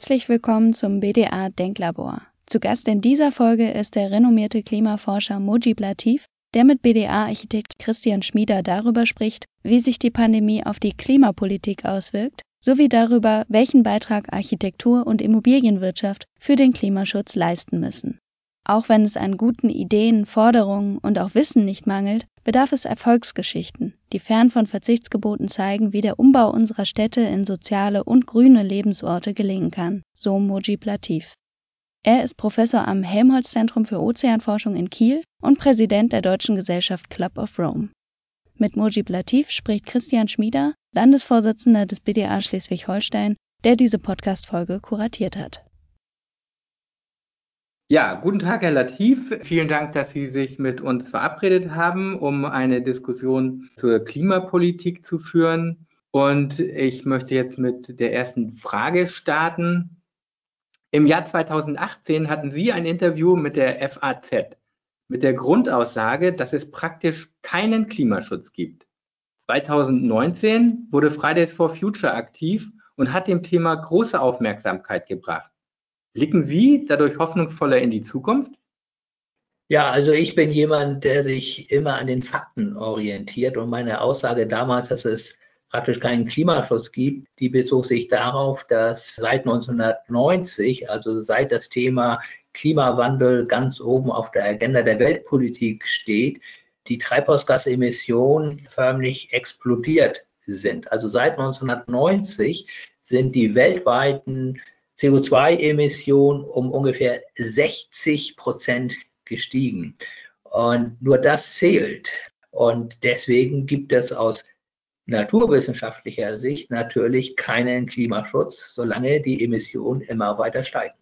Herzlich willkommen zum BDA Denklabor. Zu Gast in dieser Folge ist der renommierte Klimaforscher Mojib Latif, der mit BDA-Architekt Christian Schmieder darüber spricht, wie sich die Pandemie auf die Klimapolitik auswirkt, sowie darüber, welchen Beitrag Architektur und Immobilienwirtschaft für den Klimaschutz leisten müssen. Auch wenn es an guten Ideen, Forderungen und auch Wissen nicht mangelt, bedarf es Erfolgsgeschichten, die fern von Verzichtsgeboten zeigen, wie der Umbau unserer Städte in soziale und grüne Lebensorte gelingen kann, so Mojib Latif. Er ist Professor am Helmholtz-Zentrum für Ozeanforschung in Kiel und Präsident der Deutschen Gesellschaft Club of Rome. Mit Mojib Latif spricht Christian Schmieder, Landesvorsitzender des BDA Schleswig-Holstein, der diese Podcast-Folge kuratiert hat. Ja, guten Tag, Herr Latif. Vielen Dank, dass Sie sich mit uns verabredet haben, um eine Diskussion zur Klimapolitik zu führen. Und ich möchte jetzt mit der ersten Frage starten. Im Jahr 2018 hatten Sie ein Interview mit der FAZ mit der Grundaussage, dass es praktisch keinen Klimaschutz gibt. 2019 wurde Fridays for Future aktiv und hat dem Thema große Aufmerksamkeit gebracht. Blicken Sie dadurch hoffnungsvoller in die Zukunft? Ja, also ich bin jemand, der sich immer an den Fakten orientiert und meine Aussage damals, dass es praktisch keinen Klimaschutz gibt, die bezog sich darauf, dass seit 1990, also seit das Thema Klimawandel ganz oben auf der Agenda der Weltpolitik steht, die Treibhausgasemissionen förmlich explodiert sind. Also seit 1990 sind die weltweiten CO2-Emissionen um ungefähr 60 Prozent gestiegen. Und nur das zählt. Und deswegen gibt es aus naturwissenschaftlicher Sicht natürlich keinen Klimaschutz, solange die Emissionen immer weiter steigen.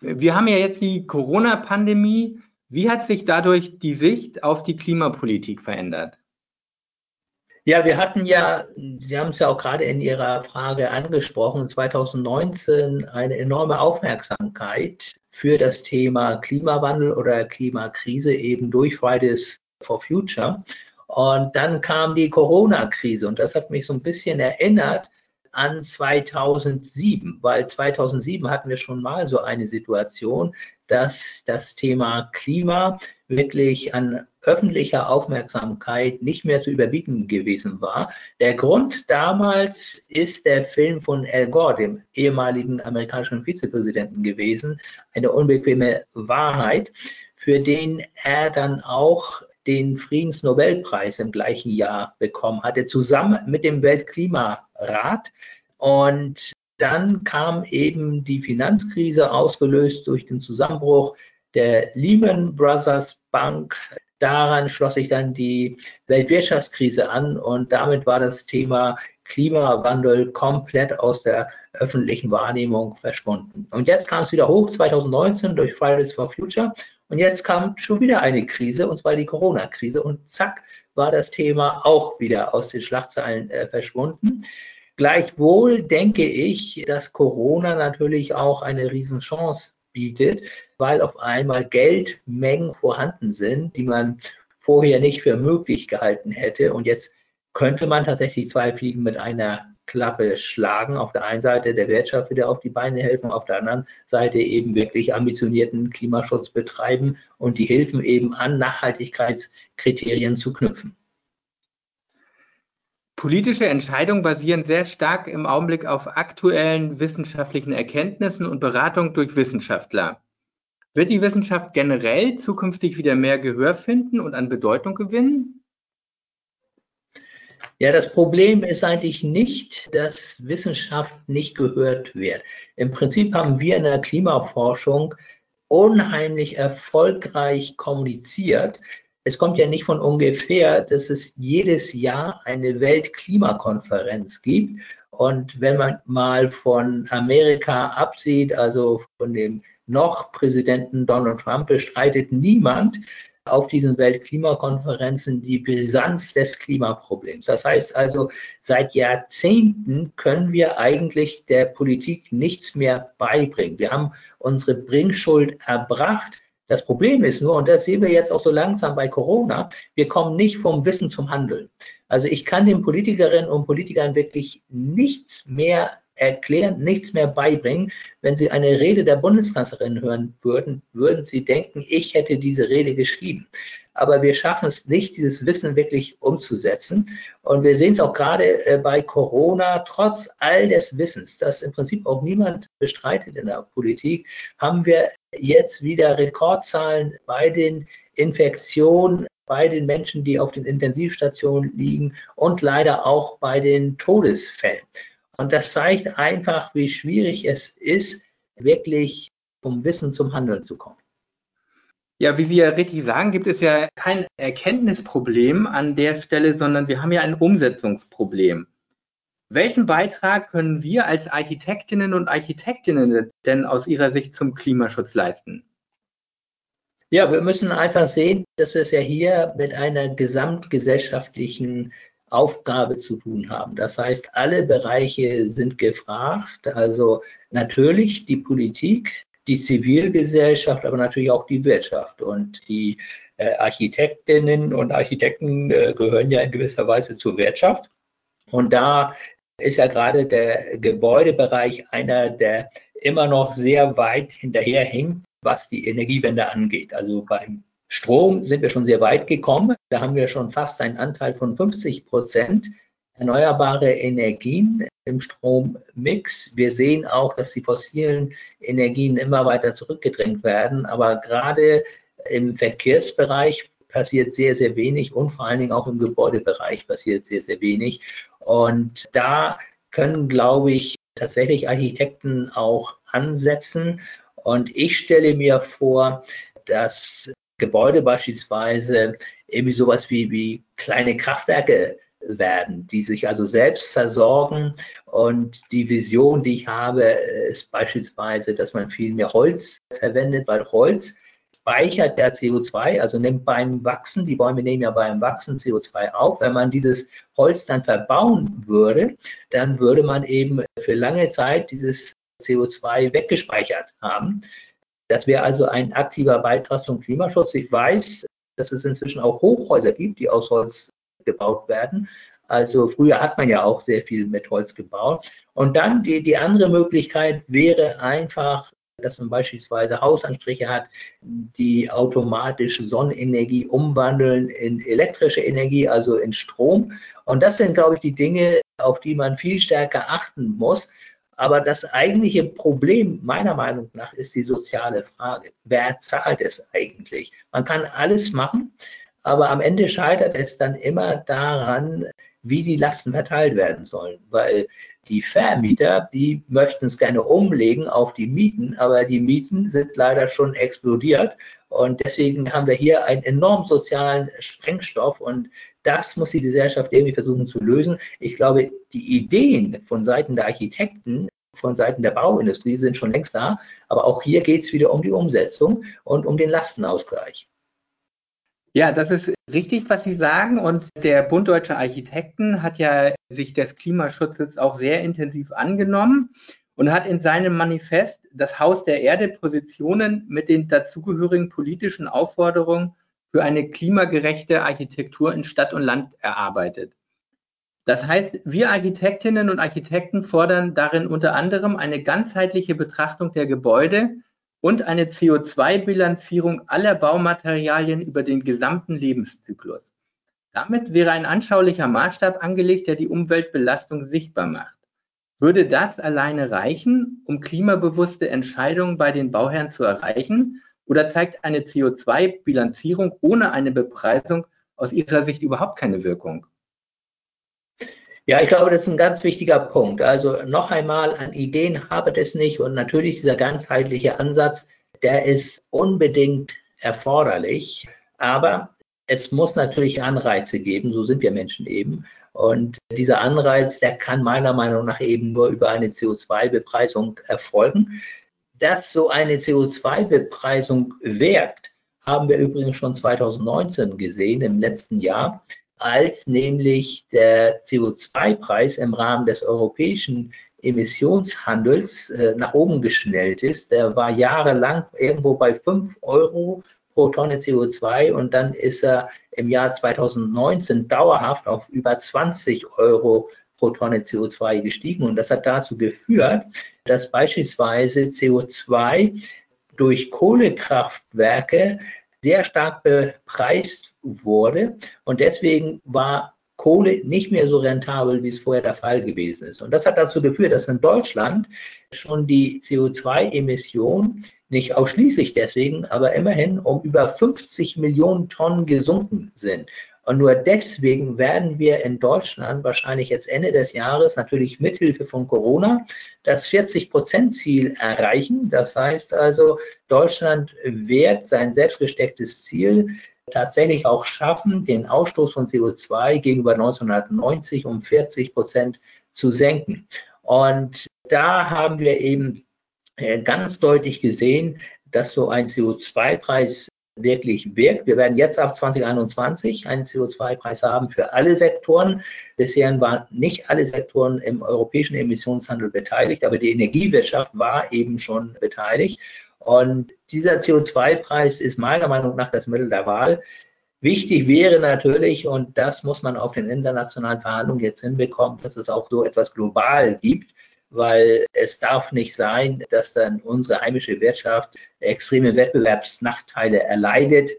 Wir haben ja jetzt die Corona-Pandemie. Wie hat sich dadurch die Sicht auf die Klimapolitik verändert? Ja, wir hatten ja, Sie haben es ja auch gerade in Ihrer Frage angesprochen, 2019 eine enorme Aufmerksamkeit für das Thema Klimawandel oder Klimakrise eben durch Fridays for Future. Und dann kam die Corona-Krise und das hat mich so ein bisschen erinnert an 2007, weil 2007 hatten wir schon mal so eine Situation, dass das Thema Klima wirklich an öffentlicher Aufmerksamkeit nicht mehr zu überbieten gewesen war. Der Grund damals ist der Film von Al Gore, dem ehemaligen amerikanischen Vizepräsidenten gewesen, eine unbequeme Wahrheit, für den er dann auch den Friedensnobelpreis im gleichen Jahr bekommen hatte, zusammen mit dem Weltklimarat. Und dann kam eben die Finanzkrise ausgelöst durch den Zusammenbruch der Lehman Brothers Bank. Daran schloss sich dann die Weltwirtschaftskrise an und damit war das Thema Klimawandel komplett aus der öffentlichen Wahrnehmung verschwunden. Und jetzt kam es wieder hoch 2019 durch Fridays for Future und jetzt kam schon wieder eine Krise und zwar die Corona-Krise und zack war das Thema auch wieder aus den Schlagzeilen äh, verschwunden. Gleichwohl denke ich, dass Corona natürlich auch eine Riesenchance bietet, weil auf einmal Geldmengen vorhanden sind, die man vorher nicht für möglich gehalten hätte. Und jetzt könnte man tatsächlich zwei Fliegen mit einer Klappe schlagen. Auf der einen Seite der Wirtschaft wieder auf die Beine helfen, auf der anderen Seite eben wirklich ambitionierten Klimaschutz betreiben und die Hilfen eben an Nachhaltigkeitskriterien zu knüpfen. Politische Entscheidungen basieren sehr stark im Augenblick auf aktuellen wissenschaftlichen Erkenntnissen und Beratung durch Wissenschaftler. Wird die Wissenschaft generell zukünftig wieder mehr Gehör finden und an Bedeutung gewinnen? Ja, das Problem ist eigentlich nicht, dass Wissenschaft nicht gehört wird. Im Prinzip haben wir in der Klimaforschung unheimlich erfolgreich kommuniziert, es kommt ja nicht von ungefähr, dass es jedes Jahr eine Weltklimakonferenz gibt. Und wenn man mal von Amerika absieht, also von dem noch Präsidenten Donald Trump, bestreitet niemand auf diesen Weltklimakonferenzen die Brisanz des Klimaproblems. Das heißt also, seit Jahrzehnten können wir eigentlich der Politik nichts mehr beibringen. Wir haben unsere Bringschuld erbracht. Das Problem ist nur, und das sehen wir jetzt auch so langsam bei Corona, wir kommen nicht vom Wissen zum Handeln. Also ich kann den Politikerinnen und Politikern wirklich nichts mehr erklären, nichts mehr beibringen. Wenn Sie eine Rede der Bundeskanzlerin hören würden, würden Sie denken, ich hätte diese Rede geschrieben. Aber wir schaffen es nicht, dieses Wissen wirklich umzusetzen. Und wir sehen es auch gerade äh, bei Corona, trotz all des Wissens, das im Prinzip auch niemand bestreitet in der Politik, haben wir jetzt wieder Rekordzahlen bei den Infektionen bei den Menschen, die auf den Intensivstationen liegen und leider auch bei den Todesfällen. Und das zeigt einfach, wie schwierig es ist, wirklich vom Wissen zum Handeln zu kommen. Ja, wie Sie ja richtig sagen, gibt es ja kein Erkenntnisproblem an der Stelle, sondern wir haben ja ein Umsetzungsproblem. Welchen Beitrag können wir als Architektinnen und Architektinnen denn aus Ihrer Sicht zum Klimaschutz leisten? Ja, wir müssen einfach sehen, dass wir es ja hier mit einer gesamtgesellschaftlichen Aufgabe zu tun haben. Das heißt, alle Bereiche sind gefragt. Also natürlich die Politik, die Zivilgesellschaft, aber natürlich auch die Wirtschaft. Und die äh, Architektinnen und Architekten äh, gehören ja in gewisser Weise zur Wirtschaft. Und da ist ja gerade der Gebäudebereich einer, der immer noch sehr weit hinterherhinkt was die Energiewende angeht. Also beim Strom sind wir schon sehr weit gekommen. Da haben wir schon fast einen Anteil von 50 Prozent erneuerbare Energien im Strommix. Wir sehen auch, dass die fossilen Energien immer weiter zurückgedrängt werden. Aber gerade im Verkehrsbereich passiert sehr, sehr wenig und vor allen Dingen auch im Gebäudebereich passiert sehr, sehr wenig. Und da können, glaube ich, tatsächlich Architekten auch ansetzen und ich stelle mir vor, dass Gebäude beispielsweise irgendwie sowas wie, wie kleine Kraftwerke werden, die sich also selbst versorgen. Und die Vision, die ich habe, ist beispielsweise, dass man viel mehr Holz verwendet, weil Holz speichert der CO2, also nimmt beim Wachsen, die Bäume nehmen ja beim Wachsen CO2 auf. Wenn man dieses Holz dann verbauen würde, dann würde man eben für lange Zeit dieses CO2 weggespeichert haben. Das wäre also ein aktiver Beitrag zum Klimaschutz. Ich weiß, dass es inzwischen auch Hochhäuser gibt, die aus Holz gebaut werden. Also früher hat man ja auch sehr viel mit Holz gebaut. Und dann die, die andere Möglichkeit wäre einfach, dass man beispielsweise Hausanstriche hat, die automatisch Sonnenenergie umwandeln in elektrische Energie, also in Strom. Und das sind, glaube ich, die Dinge, auf die man viel stärker achten muss. Aber das eigentliche Problem meiner Meinung nach ist die soziale Frage. Wer zahlt es eigentlich? Man kann alles machen, aber am Ende scheitert es dann immer daran, wie die Lasten verteilt werden sollen. Weil die Vermieter, die möchten es gerne umlegen auf die Mieten, aber die Mieten sind leider schon explodiert. Und deswegen haben wir hier einen enorm sozialen Sprengstoff und das muss die Gesellschaft irgendwie versuchen zu lösen. Ich glaube, die Ideen von Seiten der Architekten, von Seiten der Bauindustrie sind schon längst da, aber auch hier geht es wieder um die Umsetzung und um den Lastenausgleich. Ja, das ist richtig, was Sie sagen. Und der Bund Deutscher Architekten hat ja sich des Klimaschutzes auch sehr intensiv angenommen und hat in seinem Manifest das Haus der Erde Positionen mit den dazugehörigen politischen Aufforderungen für eine klimagerechte Architektur in Stadt und Land erarbeitet. Das heißt, wir Architektinnen und Architekten fordern darin unter anderem eine ganzheitliche Betrachtung der Gebäude und eine CO2-Bilanzierung aller Baumaterialien über den gesamten Lebenszyklus. Damit wäre ein anschaulicher Maßstab angelegt, der die Umweltbelastung sichtbar macht. Würde das alleine reichen, um klimabewusste Entscheidungen bei den Bauherren zu erreichen? Oder zeigt eine CO2-Bilanzierung ohne eine Bepreisung aus Ihrer Sicht überhaupt keine Wirkung? Ja, ich glaube, das ist ein ganz wichtiger Punkt. Also noch einmal, an Ideen habe es nicht und natürlich dieser ganzheitliche Ansatz, der ist unbedingt erforderlich, aber es muss natürlich Anreize geben, so sind wir Menschen eben. Und dieser Anreiz, der kann meiner Meinung nach eben nur über eine CO2-Bepreisung erfolgen. Dass so eine CO2-Bepreisung wirkt, haben wir übrigens schon 2019 gesehen, im letzten Jahr als nämlich der CO2-Preis im Rahmen des europäischen Emissionshandels äh, nach oben geschnellt ist. Der war jahrelang irgendwo bei 5 Euro pro Tonne CO2 und dann ist er im Jahr 2019 dauerhaft auf über 20 Euro pro Tonne CO2 gestiegen. Und das hat dazu geführt, dass beispielsweise CO2 durch Kohlekraftwerke sehr stark bepreist wurde. Und deswegen war Kohle nicht mehr so rentabel, wie es vorher der Fall gewesen ist. Und das hat dazu geführt, dass in Deutschland schon die CO2-Emissionen nicht ausschließlich deswegen, aber immerhin um über 50 Millionen Tonnen gesunken sind. Und nur deswegen werden wir in Deutschland wahrscheinlich jetzt Ende des Jahres natürlich mithilfe von Corona das 40-Prozent-Ziel erreichen. Das heißt also, Deutschland wird sein selbstgestecktes Ziel tatsächlich auch schaffen, den Ausstoß von CO2 gegenüber 1990 um 40 Prozent zu senken. Und da haben wir eben äh, ganz deutlich gesehen, dass so ein CO2-Preis wirklich wirkt. Wir werden jetzt ab 2021 einen CO2-Preis haben für alle Sektoren. Bisher waren nicht alle Sektoren im europäischen Emissionshandel beteiligt, aber die Energiewirtschaft war eben schon beteiligt. Und dieser CO2-Preis ist meiner Meinung nach das Mittel der Wahl. Wichtig wäre natürlich, und das muss man auf den internationalen Verhandlungen jetzt hinbekommen, dass es auch so etwas global gibt, weil es darf nicht sein, dass dann unsere heimische Wirtschaft extreme Wettbewerbsnachteile erleidet,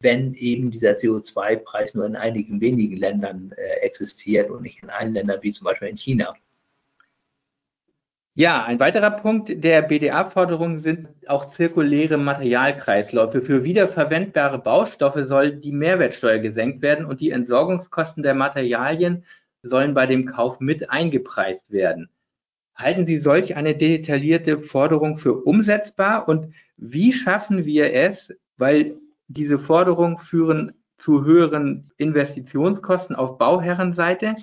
wenn eben dieser CO2-Preis nur in einigen wenigen Ländern äh, existiert und nicht in allen Ländern wie zum Beispiel in China. Ja, ein weiterer Punkt der BDA-Forderungen sind auch zirkuläre Materialkreisläufe. Für wiederverwendbare Baustoffe soll die Mehrwertsteuer gesenkt werden und die Entsorgungskosten der Materialien sollen bei dem Kauf mit eingepreist werden. Halten Sie solch eine detaillierte Forderung für umsetzbar und wie schaffen wir es, weil diese Forderungen führen zu höheren Investitionskosten auf Bauherrenseite.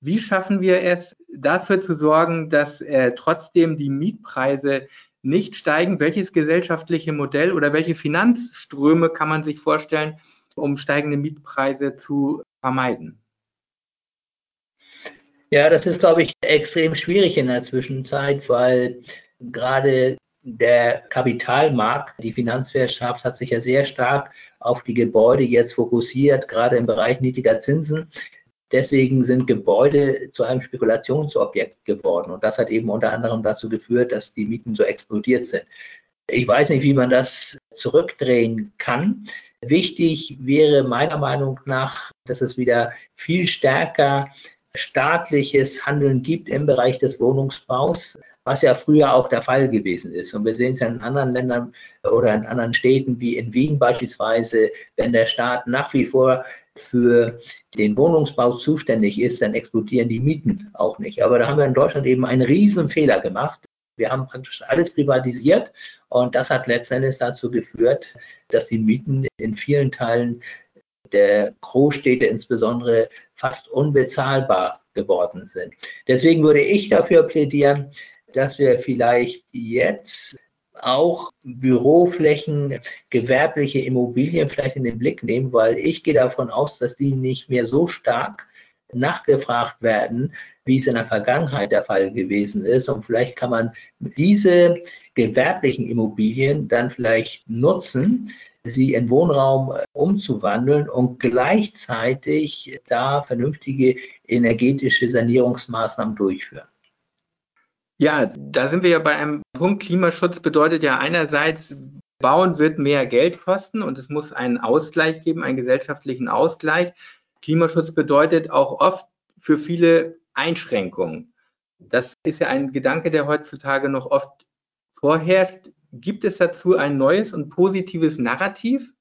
Wie schaffen wir es, dafür zu sorgen, dass äh, trotzdem die Mietpreise nicht steigen? Welches gesellschaftliche Modell oder welche Finanzströme kann man sich vorstellen, um steigende Mietpreise zu vermeiden? Ja, das ist, glaube ich, extrem schwierig in der Zwischenzeit, weil gerade der Kapitalmarkt, die Finanzwirtschaft hat sich ja sehr stark auf die Gebäude jetzt fokussiert, gerade im Bereich niedriger Zinsen. Deswegen sind Gebäude zu einem Spekulationsobjekt geworden. Und das hat eben unter anderem dazu geführt, dass die Mieten so explodiert sind. Ich weiß nicht, wie man das zurückdrehen kann. Wichtig wäre meiner Meinung nach, dass es wieder viel stärker staatliches Handeln gibt im Bereich des Wohnungsbaus, was ja früher auch der Fall gewesen ist. Und wir sehen es ja in anderen Ländern oder in anderen Städten wie in Wien beispielsweise, wenn der Staat nach wie vor für den Wohnungsbau zuständig ist, dann explodieren die Mieten auch nicht. Aber da haben wir in Deutschland eben einen riesen Fehler gemacht. Wir haben praktisch alles privatisiert und das hat letztendlich dazu geführt, dass die Mieten in vielen Teilen der Großstädte insbesondere fast unbezahlbar geworden sind. Deswegen würde ich dafür plädieren, dass wir vielleicht jetzt auch Büroflächen, gewerbliche Immobilien vielleicht in den Blick nehmen, weil ich gehe davon aus, dass die nicht mehr so stark nachgefragt werden, wie es in der Vergangenheit der Fall gewesen ist. Und vielleicht kann man diese gewerblichen Immobilien dann vielleicht nutzen, sie in Wohnraum äh, umzuwandeln und gleichzeitig da vernünftige energetische Sanierungsmaßnahmen durchführen. Ja, da sind wir ja bei einem Punkt. Klimaschutz bedeutet ja einerseits, Bauen wird mehr Geld kosten und es muss einen Ausgleich geben, einen gesellschaftlichen Ausgleich. Klimaschutz bedeutet auch oft für viele Einschränkungen. Das ist ja ein Gedanke, der heutzutage noch oft vorherrscht. Gibt es dazu ein neues und positives Narrativ?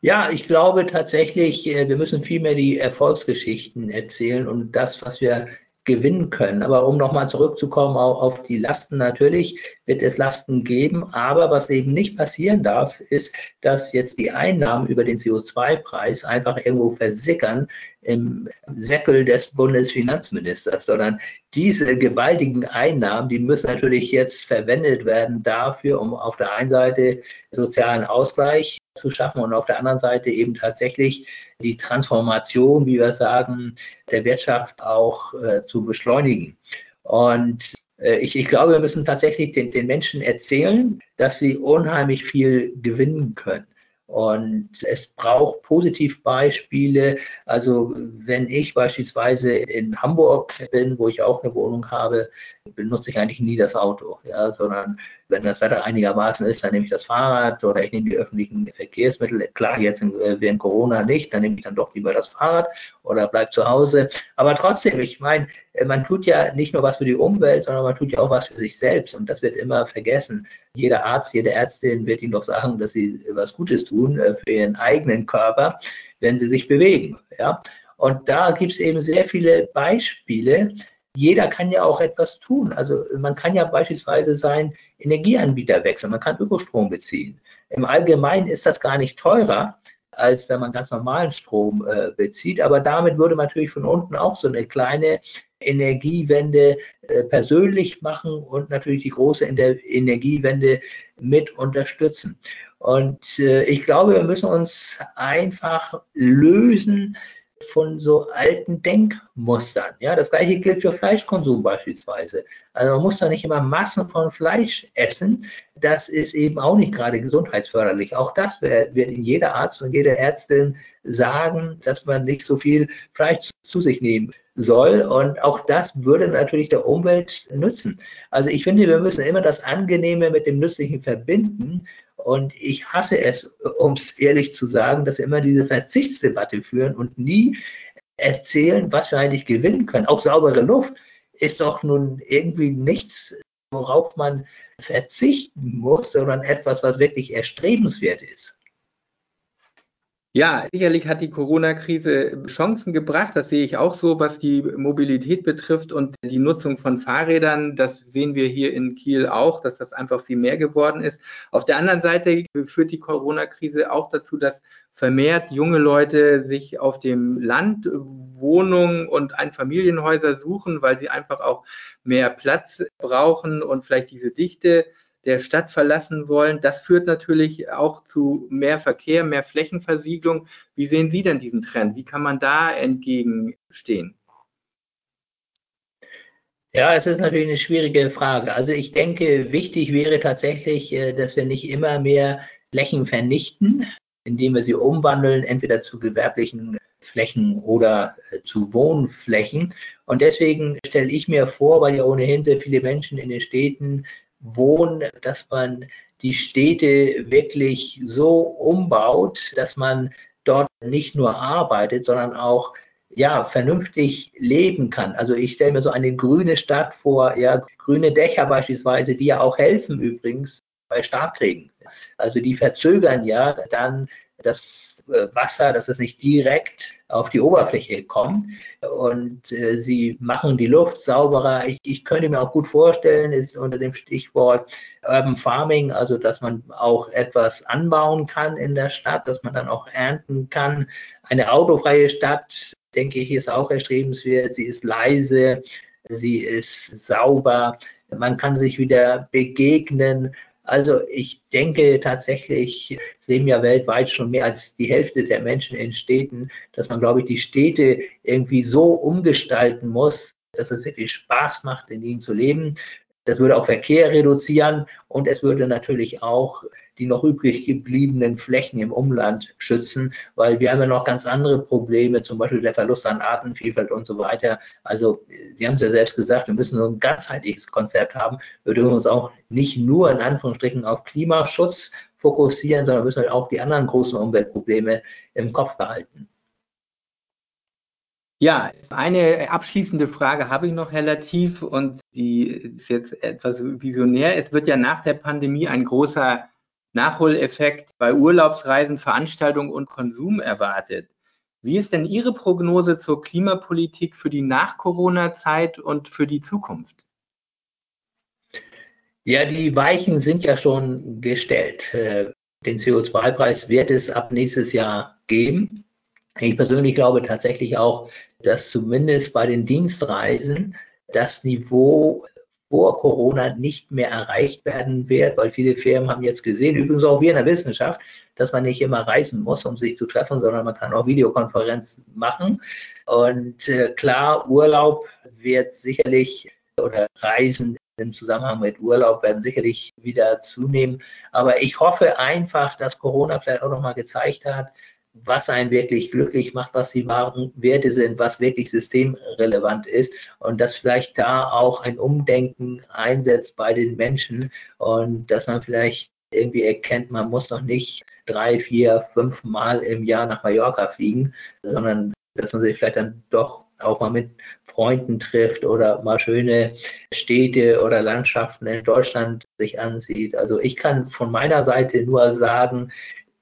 Ja, ich glaube tatsächlich, äh, wir müssen vielmehr die Erfolgsgeschichten erzählen und das, was wir gewinnen können. Aber um nochmal zurückzukommen auf die Lasten, natürlich wird es Lasten geben. Aber was eben nicht passieren darf, ist, dass jetzt die Einnahmen über den CO2-Preis einfach irgendwo versickern im Säckel des Bundesfinanzministers, sondern diese gewaltigen Einnahmen, die müssen natürlich jetzt verwendet werden dafür, um auf der einen Seite sozialen Ausgleich zu schaffen und auf der anderen Seite eben tatsächlich die Transformation, wie wir sagen, der Wirtschaft auch äh, zu beschleunigen. Und äh, ich, ich, glaube, wir müssen tatsächlich den, den Menschen erzählen, dass sie unheimlich viel gewinnen können. Und es braucht Positivbeispiele. Also wenn ich beispielsweise in Hamburg bin, wo ich auch eine Wohnung habe, benutze ich eigentlich nie das Auto, ja, sondern wenn das Wetter einigermaßen ist, dann nehme ich das Fahrrad oder ich nehme die öffentlichen Verkehrsmittel. Klar, jetzt äh, während Corona nicht, dann nehme ich dann doch lieber das Fahrrad oder bleib zu Hause. Aber trotzdem, ich meine, äh, man tut ja nicht nur was für die Umwelt, sondern man tut ja auch was für sich selbst. Und das wird immer vergessen. Jeder Arzt, jede Ärztin wird Ihnen doch sagen, dass sie was Gutes tun äh, für ihren eigenen Körper, wenn sie sich bewegen. Ja? Und da gibt es eben sehr viele Beispiele, jeder kann ja auch etwas tun. Also man kann ja beispielsweise seinen Energieanbieter wechseln, man kann Ökostrom beziehen. Im Allgemeinen ist das gar nicht teurer, als wenn man ganz normalen Strom äh, bezieht. Aber damit würde man natürlich von unten auch so eine kleine Energiewende äh, persönlich machen und natürlich die große Energiewende mit unterstützen. Und äh, ich glaube, wir müssen uns einfach lösen von so alten Denkmustern. Ja, das gleiche gilt für Fleischkonsum beispielsweise. Also man muss da nicht immer Massen von Fleisch essen. Das ist eben auch nicht gerade gesundheitsförderlich. Auch das wird Ihnen jeder Arzt und jede Ärztin sagen, dass man nicht so viel Fleisch zu sich nehmen soll. Und auch das würde natürlich der Umwelt nützen. Also ich finde, wir müssen immer das Angenehme mit dem Nützlichen verbinden. Und ich hasse es, um es ehrlich zu sagen, dass wir immer diese Verzichtsdebatte führen und nie erzählen, was wir eigentlich gewinnen können. Auch saubere Luft ist doch nun irgendwie nichts, worauf man verzichten muss, sondern etwas, was wirklich erstrebenswert ist. Ja, sicherlich hat die Corona-Krise Chancen gebracht. Das sehe ich auch so, was die Mobilität betrifft und die Nutzung von Fahrrädern. Das sehen wir hier in Kiel auch, dass das einfach viel mehr geworden ist. Auf der anderen Seite führt die Corona-Krise auch dazu, dass vermehrt junge Leute sich auf dem Land Wohnungen und Einfamilienhäuser suchen, weil sie einfach auch mehr Platz brauchen und vielleicht diese Dichte der Stadt verlassen wollen. Das führt natürlich auch zu mehr Verkehr, mehr Flächenversiegelung. Wie sehen Sie denn diesen Trend? Wie kann man da entgegenstehen? Ja, es ist natürlich eine schwierige Frage. Also ich denke, wichtig wäre tatsächlich, äh, dass wir nicht immer mehr Flächen vernichten, indem wir sie umwandeln, entweder zu gewerblichen Flächen oder äh, zu Wohnflächen. Und deswegen stelle ich mir vor, weil ja ohnehin sehr viele Menschen in den Städten Wohnen, dass man die Städte wirklich so umbaut, dass man dort nicht nur arbeitet, sondern auch ja, vernünftig leben kann. Also ich stelle mir so eine grüne Stadt vor, ja, grüne Dächer beispielsweise, die ja auch helfen übrigens bei Starkregen. Also die verzögern ja dann das Wasser, dass es nicht direkt auf die Oberfläche kommt und äh, sie machen die Luft sauberer. Ich, ich könnte mir auch gut vorstellen, ist unter dem Stichwort Urban Farming, also dass man auch etwas anbauen kann in der Stadt, dass man dann auch ernten kann. Eine autofreie Stadt, denke ich, ist auch erstrebenswert. Sie ist leise, sie ist sauber. Man kann sich wieder begegnen. Also ich denke tatsächlich, sehen ja weltweit schon mehr als die Hälfte der Menschen in Städten, dass man, glaube ich, die Städte irgendwie so umgestalten muss, dass es wirklich Spaß macht, in ihnen zu leben. Das würde auch Verkehr reduzieren und es würde natürlich auch die noch übrig gebliebenen Flächen im Umland schützen, weil wir haben ja noch ganz andere Probleme, zum Beispiel der Verlust an Artenvielfalt und so weiter. Also Sie haben es ja selbst gesagt, wir müssen so ein ganzheitliches Konzept haben. Wir dürfen uns auch nicht nur in Anführungsstrichen auf Klimaschutz fokussieren, sondern müssen halt auch die anderen großen Umweltprobleme im Kopf behalten. Ja, eine abschließende Frage habe ich noch, Herr Latif, und die ist jetzt etwas visionär. Es wird ja nach der Pandemie ein großer Nachholeffekt bei Urlaubsreisen, Veranstaltungen und Konsum erwartet. Wie ist denn Ihre Prognose zur Klimapolitik für die Nach-Corona-Zeit und für die Zukunft? Ja, die Weichen sind ja schon gestellt. Äh, den CO2-Preis wird es ab nächstes Jahr geben. Ich persönlich glaube tatsächlich auch, dass zumindest bei den Dienstreisen das Niveau vor Corona nicht mehr erreicht werden wird, weil viele Firmen haben jetzt gesehen, übrigens auch wir in der Wissenschaft, dass man nicht immer reisen muss, um sich zu treffen, sondern man kann auch Videokonferenzen machen. Und äh, klar, Urlaub wird sicherlich oder Reisen im Zusammenhang mit Urlaub werden sicherlich wieder zunehmen. Aber ich hoffe einfach, dass Corona vielleicht auch nochmal gezeigt hat, was einen wirklich glücklich macht, was die wahren Werte sind, was wirklich systemrelevant ist und dass vielleicht da auch ein Umdenken einsetzt bei den Menschen und dass man vielleicht irgendwie erkennt, man muss noch nicht drei, vier, fünf Mal im Jahr nach Mallorca fliegen, sondern dass man sich vielleicht dann doch auch mal mit Freunden trifft oder mal schöne Städte oder Landschaften in Deutschland sich ansieht. Also ich kann von meiner Seite nur sagen,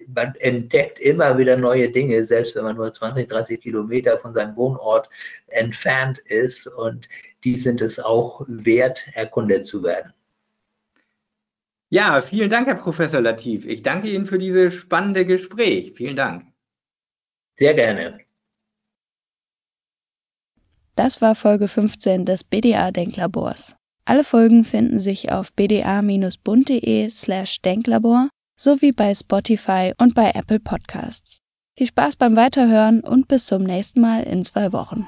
man entdeckt immer wieder neue Dinge, selbst wenn man nur 20, 30 Kilometer von seinem Wohnort entfernt ist. Und die sind es auch wert, erkundet zu werden. Ja, vielen Dank, Herr Professor Latif. Ich danke Ihnen für dieses spannende Gespräch. Vielen Dank. Sehr gerne. Das war Folge 15 des BDA Denklabors. Alle Folgen finden sich auf bda-bund.de slash denklabor sowie bei Spotify und bei Apple Podcasts. Viel Spaß beim Weiterhören und bis zum nächsten Mal in zwei Wochen.